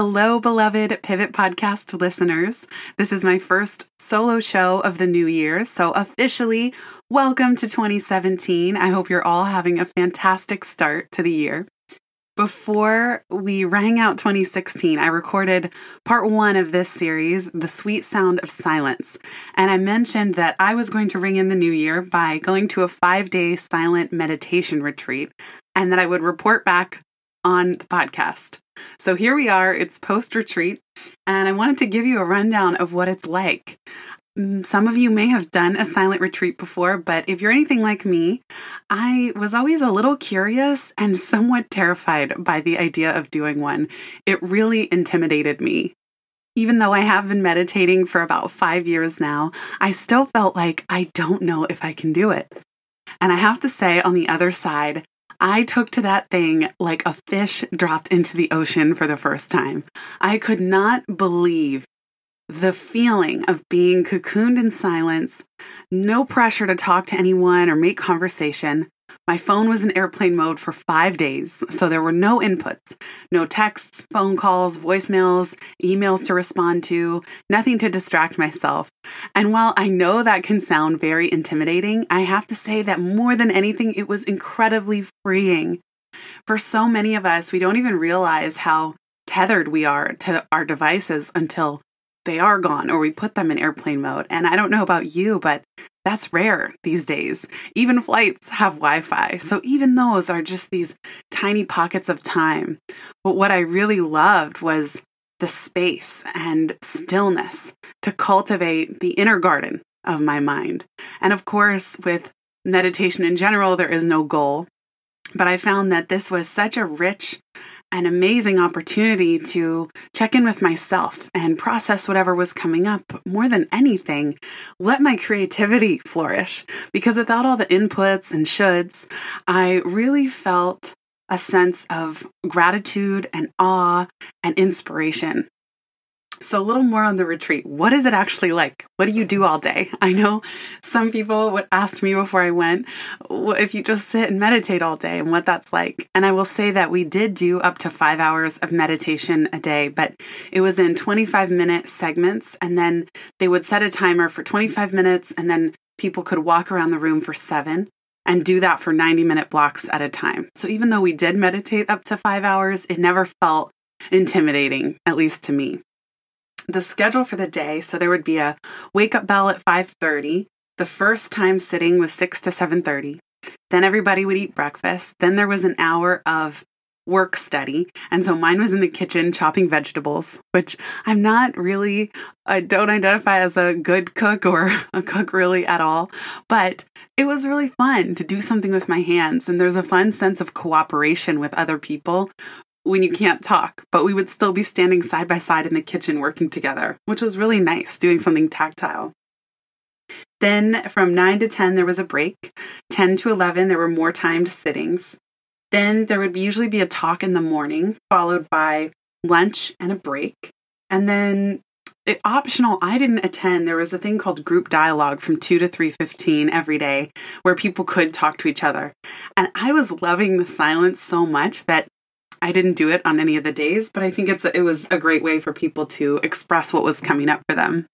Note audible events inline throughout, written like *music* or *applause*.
Hello, beloved Pivot Podcast listeners. This is my first solo show of the new year. So, officially, welcome to 2017. I hope you're all having a fantastic start to the year. Before we rang out 2016, I recorded part one of this series, The Sweet Sound of Silence. And I mentioned that I was going to ring in the new year by going to a five day silent meditation retreat and that I would report back on the podcast. So here we are, it's post retreat, and I wanted to give you a rundown of what it's like. Mm, some of you may have done a silent retreat before, but if you're anything like me, I was always a little curious and somewhat terrified by the idea of doing one. It really intimidated me. Even though I have been meditating for about five years now, I still felt like I don't know if I can do it. And I have to say, on the other side, I took to that thing like a fish dropped into the ocean for the first time. I could not believe the feeling of being cocooned in silence, no pressure to talk to anyone or make conversation. My phone was in airplane mode for five days, so there were no inputs, no texts, phone calls, voicemails, emails to respond to, nothing to distract myself. And while I know that can sound very intimidating, I have to say that more than anything, it was incredibly freeing. For so many of us, we don't even realize how tethered we are to our devices until they are gone or we put them in airplane mode. And I don't know about you, but that's rare these days. Even flights have Wi Fi. So even those are just these tiny pockets of time. But what I really loved was the space and stillness to cultivate the inner garden of my mind. And of course, with meditation in general, there is no goal. But I found that this was such a rich an amazing opportunity to check in with myself and process whatever was coming up. More than anything, let my creativity flourish because without all the inputs and shoulds, I really felt a sense of gratitude and awe and inspiration. So, a little more on the retreat. What is it actually like? What do you do all day? *laughs* I know some people would ask me before I went if you just sit and meditate all day and what that's like. And I will say that we did do up to five hours of meditation a day, but it was in 25 minute segments. And then they would set a timer for 25 minutes, and then people could walk around the room for seven and do that for 90 minute blocks at a time. So, even though we did meditate up to five hours, it never felt intimidating, at least to me the schedule for the day. So there would be a wake up bell at 5:30. The first time sitting was 6 to 7:30. Then everybody would eat breakfast. Then there was an hour of work study. And so mine was in the kitchen chopping vegetables, which I'm not really, I don't identify as a good cook or *laughs* a cook really at all. But it was really fun to do something with my hands. And there's a fun sense of cooperation with other people when you can't talk, but we would still be standing side by side in the kitchen working together, which was really nice doing something tactile. Then from 9 to 10, there was a break. 10 to 11, there were more timed sittings. Then there would usually be a talk in the morning, followed by lunch and a break. And then it, optional, I didn't attend. There was a thing called group dialogue from 2 to 3:15 every day where people could talk to each other. And I was loving the silence so much that I didn't do it on any of the days, but I think it's it was a great way for people to express what was coming up for them.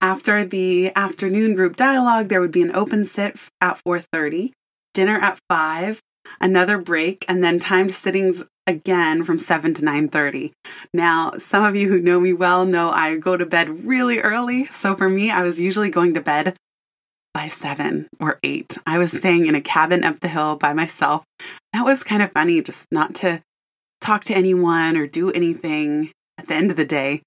After the afternoon group dialogue, there would be an open sit at 4:30, dinner at 5, another break, and then timed sittings again from 7 to 9:30. Now, some of you who know me well know I go to bed really early, so for me, I was usually going to bed by seven or eight. I was staying in a cabin up the hill by myself. That was kind of funny, just not to talk to anyone or do anything at the end of the day.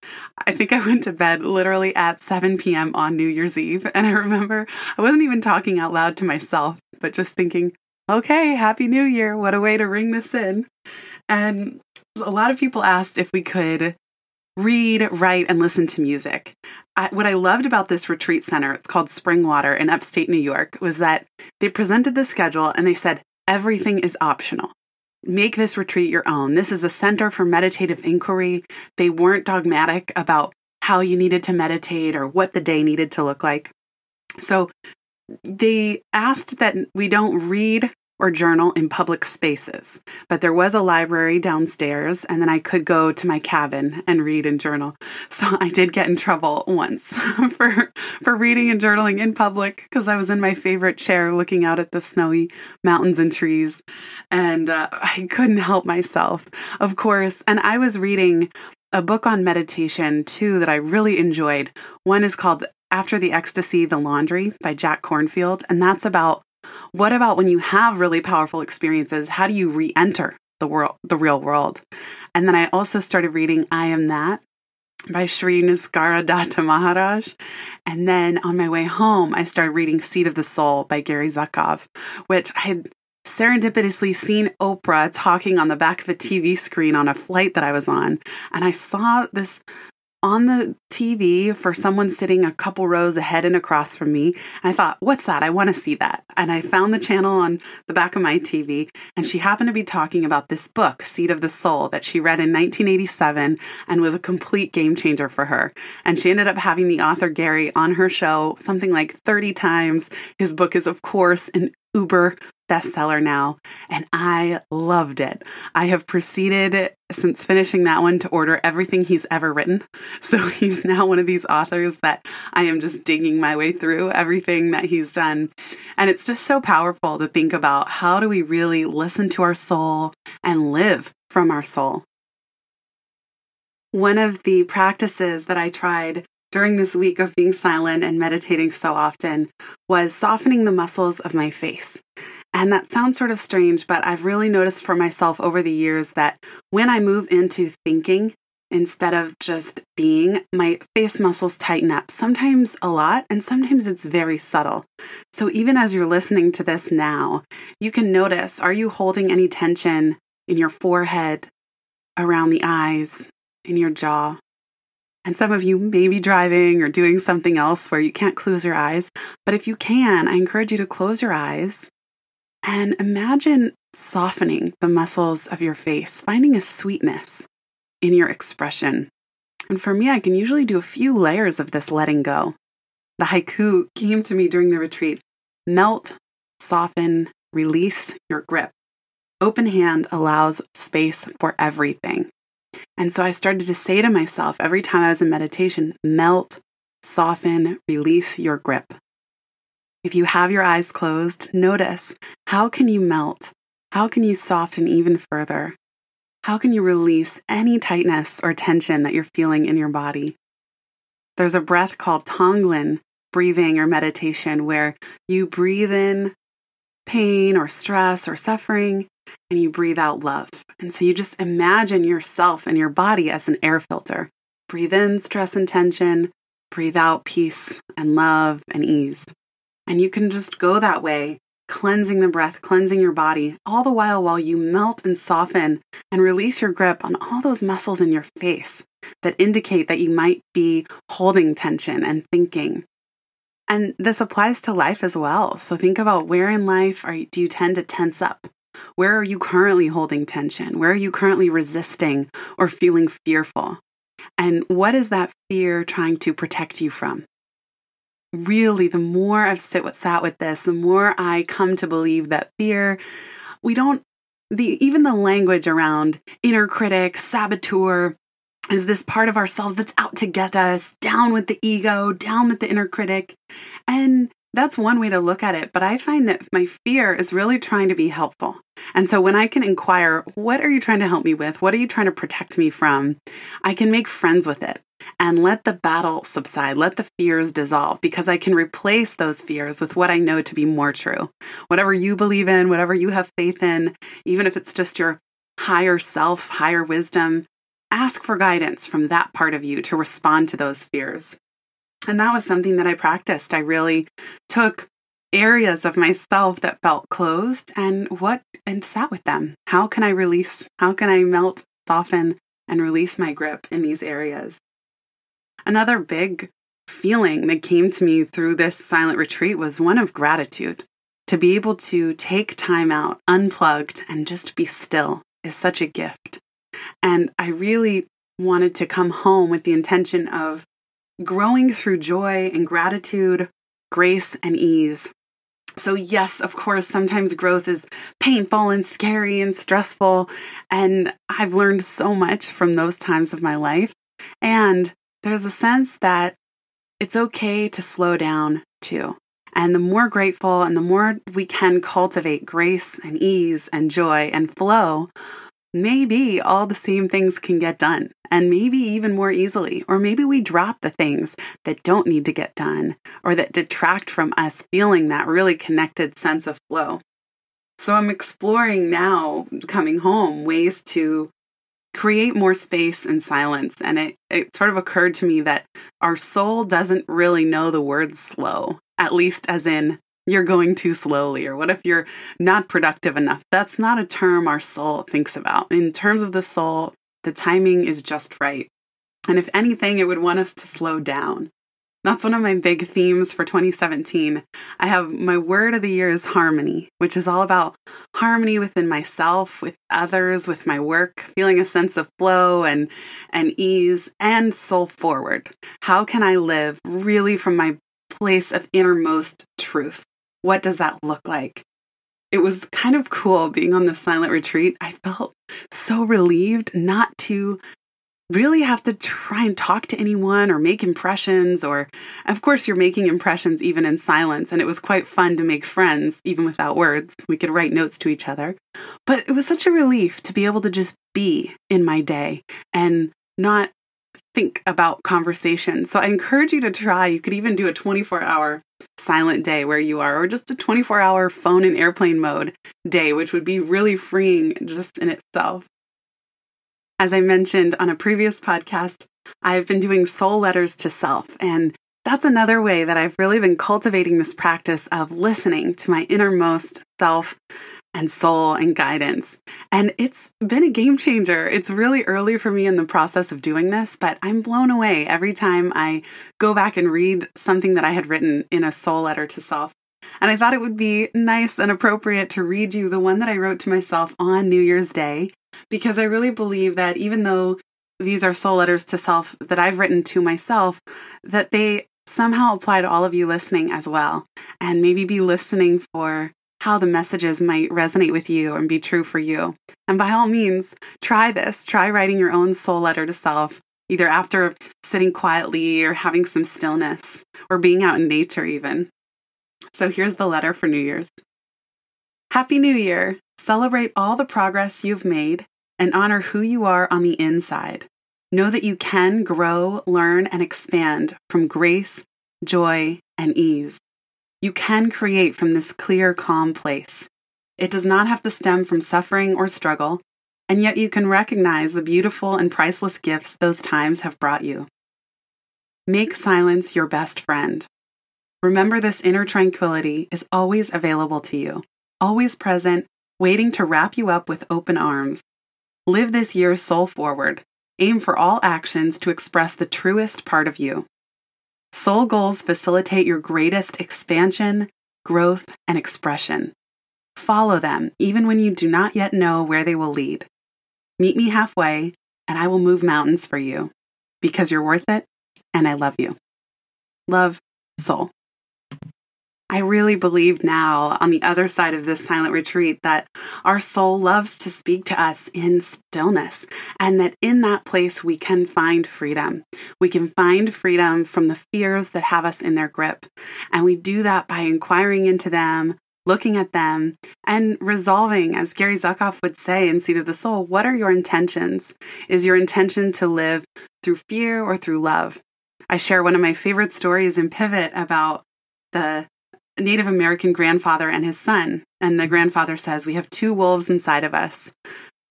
I think I went to bed literally at 7 p.m. on New Year's Eve. And I remember I wasn't even talking out loud to myself, but just thinking, okay, Happy New Year. What a way to ring this in. And a lot of people asked if we could read, write, and listen to music. I, what I loved about this retreat center, it's called Springwater in upstate New York, was that they presented the schedule and they said everything is optional. Make this retreat your own. This is a center for meditative inquiry. They weren't dogmatic about how you needed to meditate or what the day needed to look like. So they asked that we don't read or journal in public spaces. But there was a library downstairs, and then I could go to my cabin and read and journal. *laughs* So I did get in trouble once *laughs* for for reading and journaling in public because I was in my favorite chair looking out at the snowy mountains and trees, and uh, I couldn't help myself, of course. And I was reading a book on meditation too that I really enjoyed. One is called After the Ecstasy, The Laundry by Jack Kornfield, and that's about what about when you have really powerful experiences? How do you re-enter the world, the real world? And then I also started reading I Am That by Sri Nisargadatta Maharaj. And then on my way home, I started reading Seat of the Soul by Gary Zukav, which I had serendipitously seen Oprah talking on the back of a TV screen on a flight that I was on. And I saw this on the TV for someone sitting a couple rows ahead and across from me. And I thought, what's that? I want to see that. And I found the channel on the back of my TV, and she happened to be talking about this book, Seat of the Soul, that she read in 1987 and was a complete game changer for her. And she ended up having the author Gary on her show something like 30 times. His book is, of course, an uber bestseller now, and I loved it. I have proceeded since finishing that one to order everything he's ever written. *laughs* So he's now one of these authors that I am just digging my way through everything that he's done. And it's just so powerful to think about how do we really listen to our soul and live from our soul. One of the practices that I tried during this week of being silent and meditating so often was softening the muscles of my face. And that sounds sort of strange, but I've really noticed for myself over the years that when I move into thinking instead of just being, my face muscles tighten up, sometimes a lot, and sometimes it's very subtle. So even as you're listening to this now, you can notice are you holding any tension in your forehead, around the eyes, in your jaw? And some of you may be driving or doing something else where you can't close your eyes. But if you can, I encourage you to close your eyes and imagine softening the muscles of your face, finding a sweetness in your expression. And for me, I can usually do a few layers of this letting go. The haiku came to me during the retreat melt, soften, release your grip. Open hand allows space for everything. And so I started to say to myself every time I was in meditation melt, soften, release your grip. If you have your eyes closed, notice how can you melt? How can you soften even further? How can you release any tightness or tension that you're feeling in your body? There's a breath called Tonglen breathing or meditation where you breathe in pain or stress or suffering and you breathe out love. And so you just imagine yourself and your body as an air filter. Breathe in stress and tension, breathe out peace and love and ease. And you can just go that way, cleansing the breath, cleansing your body, all the while while you melt and soften and release your grip on all those muscles in your face that indicate that you might be holding tension and thinking. And this applies to life as well. So think about where in life are, do you tend to tense up? Where are you currently holding tension? Where are you currently resisting or feeling fearful? And what is that fear trying to protect you from? Really, the more I've sit, with, sat with this, the more I come to believe that fear, we don't, the even the language around inner critic, saboteur, is this part of ourselves that's out to get us, down with the ego, down with the inner critic. And that's one way to look at it. But I find that my fear is really trying to be helpful. And so when I can inquire, what are you trying to help me with? What are you trying to protect me from? I can make friends with it and let the battle subside, let the fears dissolve, because I can replace those fears with what I know to be more true. Whatever you believe in, whatever you have faith in, even if it's just your higher self, higher wisdom, ask for guidance from that part of you to respond to those fears. And that was something that I practiced. I really took areas of myself that felt closed and what and sat with them. How can I release? How can I melt soften and release my grip in these areas. Another big feeling that came to me through this silent retreat was one of gratitude. To be able to take time out, unplugged, and just be still is such a gift. And I really wanted to come home with the intention of growing through joy and gratitude, grace and ease. So, yes, of course, sometimes growth is painful and scary and stressful. And I've learned so much from those times of my life. And there's a sense that it's okay to slow down too. And the more grateful and the more we can cultivate grace and ease and joy and flow, maybe all the same things can get done and maybe even more easily. Or maybe we drop the things that don't need to get done or that detract from us feeling that really connected sense of flow. So I'm exploring now, coming home, ways to create more space and silence. And it, it sort of occurred to me that our soul doesn't really know the word slow, at least as in you're going too slowly, or what if you're not productive enough? That's not a term our soul thinks about. In terms of the soul, the timing is just right. And if anything, it would want us to slow down. That's one of my big themes for 2017. I have my word of the year is harmony, which is all about harmony within myself, with others, with my work, feeling a sense of flow and and ease and soul forward. How can I live really from my place of innermost truth? What does that look like? It was kind of cool being on the silent retreat. I felt so relieved not to really have to try and talk to anyone or make impressions or of course you're making impressions even in silence and it was quite fun to make friends even without words we could write notes to each other but it was such a relief to be able to just be in my day and not think about conversation so i encourage you to try you could even do a 24 hour silent day where you are or just a 24 hour phone and airplane mode day which would be really freeing just in itself as I mentioned on a previous podcast, I've been doing soul letters to self. And that's another way that I've really been cultivating this practice of listening to my innermost self and soul and guidance. And it's been a game changer. It's really early for me in the process of doing this, but I'm blown away every time I go back and read something that I had written in a soul letter to self. And I thought it would be nice and appropriate to read you the one that I wrote to myself on New Year's Day because I really believe that even though these are soul letters to self that I've written to myself, that they somehow apply to all of you listening as well. And maybe be listening for how the messages might resonate with you and be true for you. And by all means, try this. Try writing your own soul letter to self, either after sitting quietly or having some stillness or being out in nature, even. So here's the letter for New Year's Happy New Year! Celebrate all the progress you've made and honor who you are on the inside. Know that you can grow, learn, and expand from grace, joy, and ease. You can create from this clear, calm place. It does not have to stem from suffering or struggle, and yet you can recognize the beautiful and priceless gifts those times have brought you. Make silence your best friend. Remember, this inner tranquility is always available to you, always present, waiting to wrap you up with open arms. Live this year soul forward. Aim for all actions to express the truest part of you. Soul goals facilitate your greatest expansion, growth, and expression. Follow them even when you do not yet know where they will lead. Meet me halfway, and I will move mountains for you because you're worth it and I love you. Love, Soul. I really believe now on the other side of this silent retreat that our soul loves to speak to us in stillness, and that in that place we can find freedom. We can find freedom from the fears that have us in their grip. And we do that by inquiring into them, looking at them, and resolving, as Gary Zukav would say in Seat of the Soul, what are your intentions? Is your intention to live through fear or through love? I share one of my favorite stories in Pivot about the Native American grandfather and his son. And the grandfather says, We have two wolves inside of us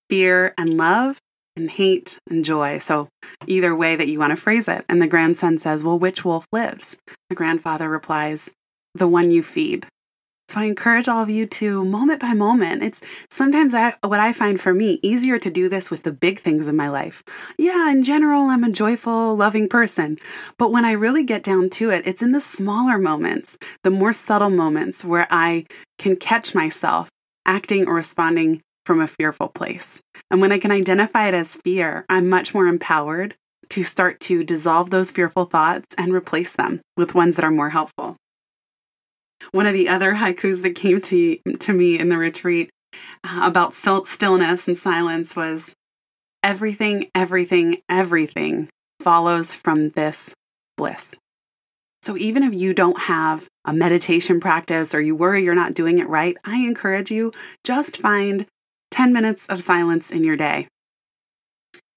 fear and love, and hate and joy. So, either way that you want to phrase it. And the grandson says, Well, which wolf lives? The grandfather replies, The one you feed. So I encourage all of you to moment by moment. It's sometimes I, what I find for me easier to do this with the big things in my life. Yeah, in general, I'm a joyful, loving person. But when I really get down to it, it's in the smaller moments, the more subtle moments where I can catch myself acting or responding from a fearful place. And when I can identify it as fear, I'm much more empowered to start to dissolve those fearful thoughts and replace them with ones that are more helpful. One of the other haikus that came to, to me in the retreat uh, about stillness and silence was everything, everything, everything follows from this bliss. So even if you don't have a meditation practice or you worry you're not doing it right, I encourage you just find 10 minutes of silence in your day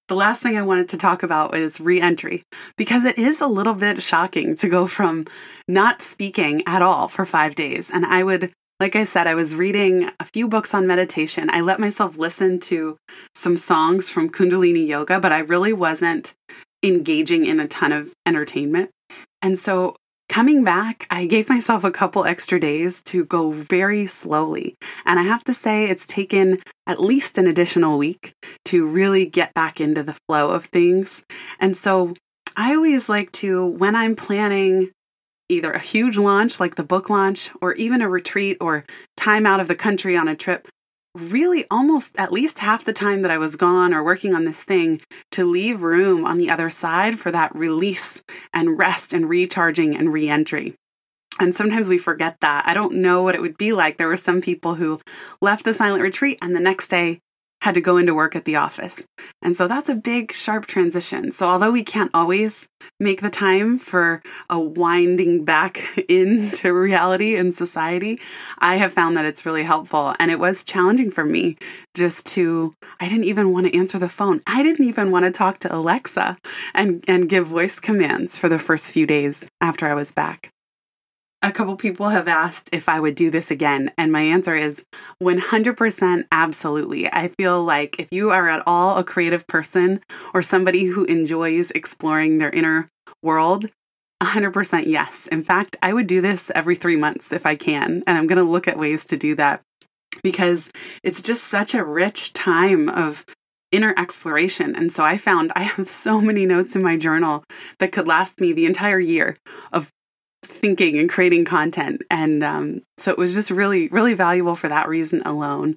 the last thing I wanted to talk about is reentry because it is a little bit shocking to go from not speaking at all for five days. And I would, like I said, I was reading a few books on meditation. I let myself listen to some songs from Kundalini Yoga, but I really wasn't engaging in a ton of entertainment. And so Coming back, I gave myself a couple extra days to go very slowly. And I have to say, it's taken at least an additional week to really get back into the flow of things. And so I always like to, when I'm planning either a huge launch like the book launch, or even a retreat or time out of the country on a trip, really almost at least half the time that I was gone or working on this thing to leave room on the other side for that release and rest and recharging and reentry. And sometimes we forget that. I don't know what it would be like. There were some people who left the silent retreat and the next day had to go into work at the office. And so that's a big, sharp transition. So, although we can't always make the time for a winding back *laughs* into reality and society, I have found that it's really helpful. And it was challenging for me just to, I didn't even want to answer the phone. I didn't even want to talk to Alexa and, and give voice commands for the first few days after I was back a couple people have asked if I would do this again, and my answer is 100% absolutely. I feel like if you are at all a creative person or somebody who enjoys exploring their inner world, 100% yes. In fact, I would do this every three months if I can, and I'm going to look at ways to do that because it's just such a rich time of inner exploration. And so I found I have so many notes in my journal that could last me the entire year of thinking and creating content. And um, so it was just really, really valuable for that reason alone.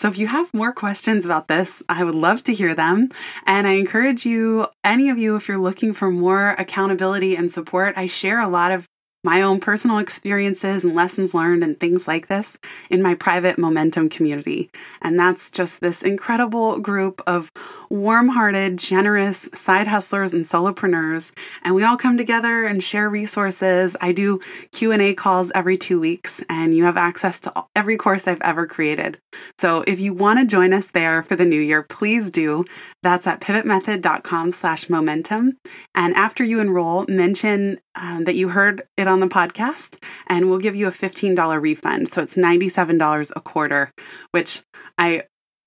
So if you have more questions about this, I would love to hear them. And I encourage you, any of you, if you're looking for more accountability and support, I share a lot of my own personal experiences and lessons learned and things like this in my private momentum community. And that's just this incredible group of warm-hearted, generous side hustlers and solopreneurs, and we all come together and share resources. I do Q&A calls every 2 weeks and you have access to every course I've ever created. So if you want to join us there for the new year, please do. That's at pivotmethod.com/momentum. And after you enroll, mention um, that you heard it on the podcast, and we'll give you a $15 refund. So it's $97 a quarter, which I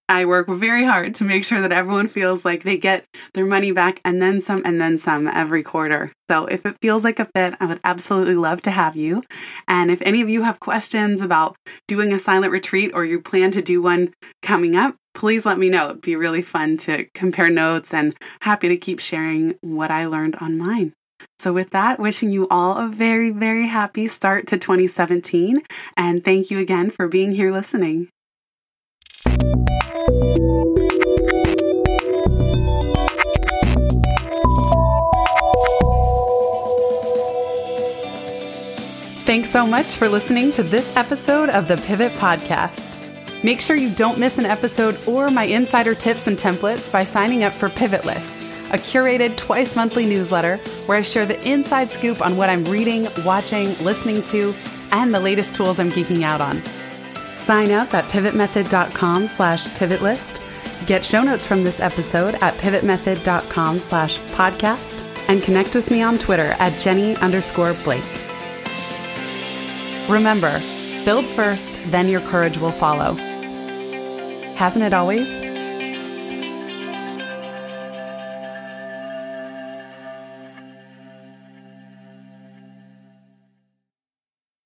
I work very hard to make sure that everyone feels like they get their money back and then some and then some every quarter. So if it feels like a fit, I would absolutely love to have you. And if any of you have questions about doing a silent retreat or you plan to do one coming up, please let me know. It'd be really fun to compare notes and happy to keep sharing what I learned on mine. So, with that, wishing you all a very, very happy start to 2017. And thank you again for being here listening. Thanks so much for listening to this episode of the Pivot Podcast. Make sure you don't miss an episode or my insider tips and templates by signing up for Pivot List, a curated twice monthly newsletter where I share the inside scoop on what I'm reading, watching, listening to, and the latest tools I'm geeking out on. Sign up at pivotmethod.com slash pivotlist. Get show notes from this episode at pivotmethod.com slash podcast and connect with me on Twitter at Jenny underscore Blake. Remember, build first, then your courage will follow. Hasn't it always?